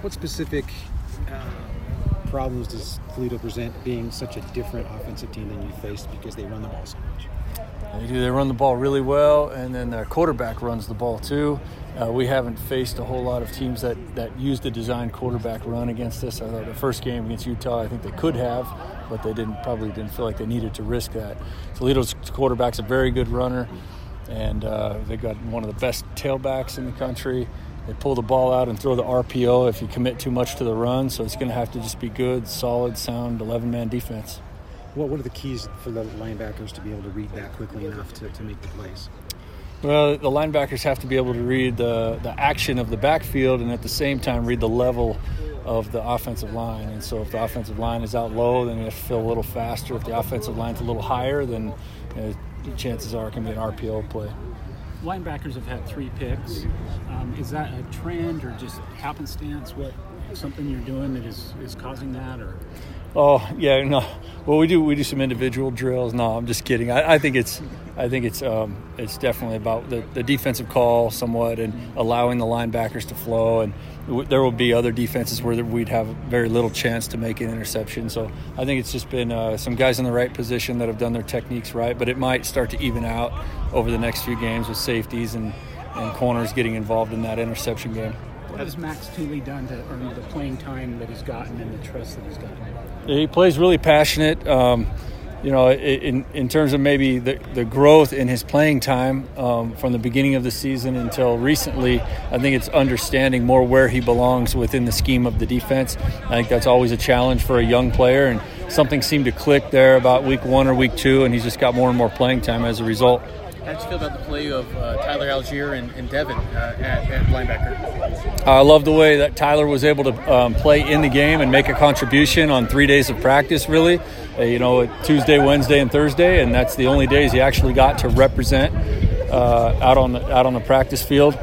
what specific uh, problems does Toledo present being such a different offensive team than you faced because they run the ball so much? They do. They run the ball really well, and then their quarterback runs the ball too. Uh, we haven't faced a whole lot of teams that, that use the design quarterback run against us. The first game against Utah, I think they could have, but they didn't probably didn't feel like they needed to risk that. Toledo's quarterback's a very good runner, and uh, they got one of the best tailbacks in the country. They pull the ball out and throw the RPO if you commit too much to the run, so it's going to have to just be good, solid, sound 11 man defense. What, what are the keys for the linebackers to be able to read that quickly enough to, to make the plays? Well, the linebackers have to be able to read the, the action of the backfield and at the same time read the level of the offensive line. And so if the offensive line is out low, then you have to feel a little faster. If the offensive line's a little higher, then you know, chances are it can be an RPO play. Linebackers have had three picks. Um, is that a trend or just happenstance? What something you're doing that is, is causing that, or Oh yeah, no. Well, we do we do some individual drills. No, I'm just kidding. I, I think it's I think it's um, it's definitely about the, the defensive call somewhat and allowing the linebackers to flow. And w- there will be other defenses where we'd have very little chance to make an interception. So I think it's just been uh, some guys in the right position that have done their techniques right. But it might start to even out over the next few games with safeties and, and corners getting involved in that interception game. What has Max Tooley done to earn the playing time that he's gotten and the trust that he's gotten? He plays really passionate. Um, you know, in, in terms of maybe the, the growth in his playing time um, from the beginning of the season until recently, I think it's understanding more where he belongs within the scheme of the defense. I think that's always a challenge for a young player, and something seemed to click there about week one or week two, and he's just got more and more playing time as a result. How did you feel about the play of uh, Tyler Allgeier and, and Devin uh, at, at, linebacker? I love the way that Tyler was able to um, play in the game and make a contribution on three days of practice, really. Uh, you know, Tuesday, Wednesday, and Thursday, and that's the only days he actually got to represent uh, out, on the, out on the practice field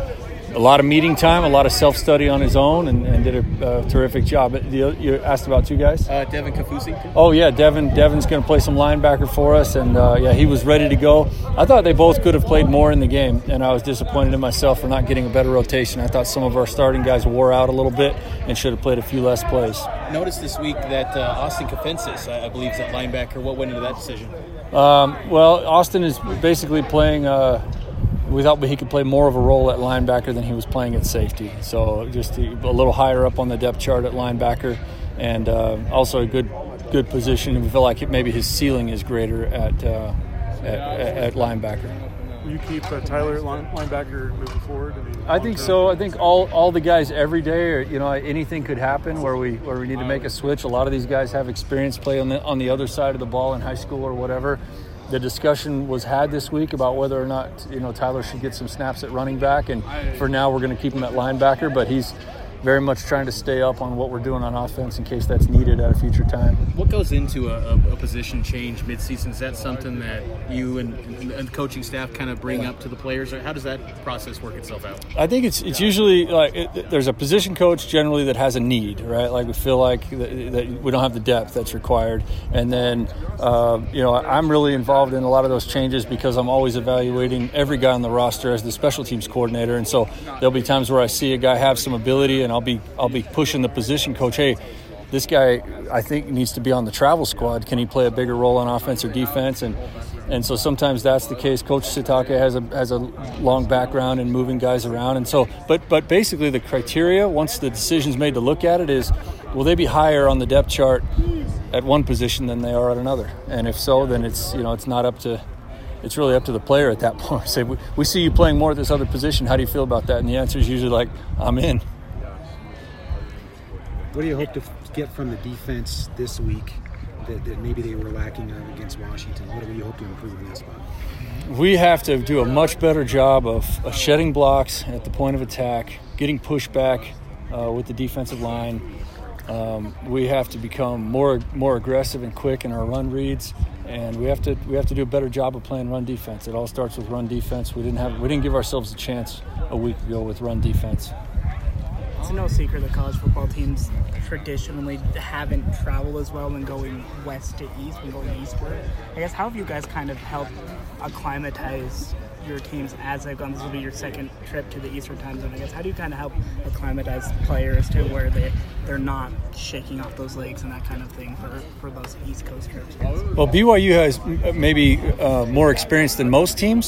a lot of meeting time, a lot of self study on his own, and, and did a uh, terrific job. You, you, asked about two guys. Uh, Devin Kaufusi. Oh yeah, Devin. Devin's going to play some linebacker for us, and uh, yeah, he was ready to go. I thought they both could have played more in the game, and I was disappointed in myself for not getting a better rotation. I thought some of our starting guys wore out a little bit and should have played a few less plays. Noticed this week that uh, Austin Kafentzis, I believe, is at linebacker. What went into that decision? Um, well, Austin is basically playing uh, we thought he could play more of a role at linebacker than he was playing at safety. So just a little higher up on the depth chart at linebacker, and uh, also a good good position. We feel like maybe his ceiling is greater at uh, at, at, linebacker. Will you keep uh, Tyler at linebacker moving forward? I, mean, I think so. I think all, all the guys every day, are, you know, anything could happen where we where we need to make a switch. A lot of these guys have experience play on the on the other side of the ball in high school or whatever the discussion was had this week about whether or not you know Tyler should get some snaps at running back, and for now we're going to keep him at linebacker. But he's very much trying to stay up on what we're doing on offense in case that's needed at a future time. What goes into a, a position change midseason? Is that something that you and, and, coaching staff kind of bring up to the players, or how does that process work itself out? I think it's it's usually like it, there's a position coach generally that has a need, right? Like we feel like that, that we don't have the depth that's required, and then uh, you know I'm really involved in a lot of those changes because I'm always evaluating every guy on the roster as the special teams coordinator, and so there'll be times where I see a guy have some ability and I'll be I'll be pushing the position coach. Hey, this guy I think needs to be on the travel squad. Can he play a bigger role on offense or defense? And and so sometimes that's the case. Coach Sitake has a has a long background in moving guys around, and so but but basically the criteria once the decision's made to look at it is will they be higher on the depth chart at one position than they are at another? And if so, then it's you know it's not up to it's really up to the player at that point. Say, we, we see you playing more at this other position. How do you feel about that? And the answer is usually like, I'm in. What do you hope to get from the defense this week that, that maybe they were lacking against Washington? What do you hope to improve in that spot? We have to do a much better job of, of shedding blocks at the point of attack, getting pushback uh, with the defensive line. Um, we have to become more more aggressive and quick in our run reads, and we have to we have to do a better job of playing run defense. It all starts with run defense. We didn't have we didn't give ourselves a chance a week ago with run defense it's no secret that college football teams traditionally haven't traveled as well when going west to east, when going eastward. I guess how have you guys kind of helped acclimatize your teams as they've gone? This will be your second trip to the Eastern Time Zone. I guess how do you kind of help acclimatize players to where they they're not shaking off those legs and that kind of thing for, for those East Coast trips? Well, BYU has maybe uh, more experience than most teams,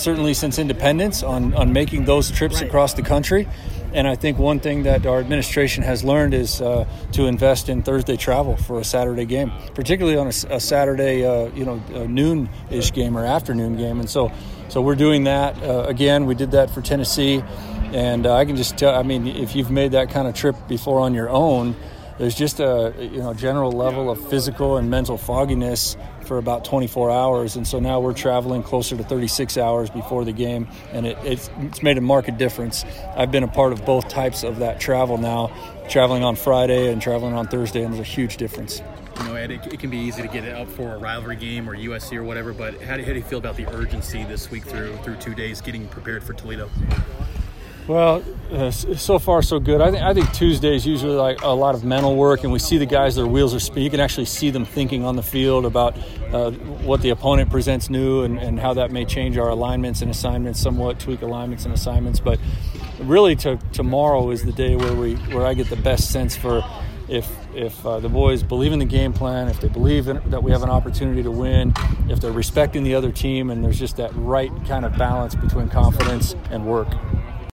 certainly since independence, on, on making those trips Right. across the country. And I think one thing that our administration has learned is uh, to invest in Thursday travel for a Saturday game, particularly on a Saturday, uh, you know, noon-ish game or afternoon game. And so, so we're doing that uh, again. We did that for Tennessee, and I can just tell. I mean, if you've made that kind of trip before on your own, there's just a you know general level of physical and mental fogginess for about 24 hours and so now we're traveling closer to 36 hours before the game and it, it's, it's made a marked difference i've been a part of both types of that travel now traveling on friday and traveling on thursday and there's a huge difference You know, Ed, it, it can be easy to get it up for a rivalry game or USC or whatever, but how do, how do you feel about the urgency this week through through two days getting prepared for Toledo? Well, uh, so far so good. I think I think Tuesday is usually like a lot of mental work, and we see the guys their wheels are spinning. You can actually see them thinking on the field about uh, what the opponent presents new and, and how that may change our alignments and assignments, somewhat tweak alignments and assignments. But really, to, tomorrow is the day where we where I get the best sense for if if uh, the boys believe in the game plan, if they believe in, that we have an opportunity to win, if they're respecting the other team, and there's just that right kind of balance between confidence and work.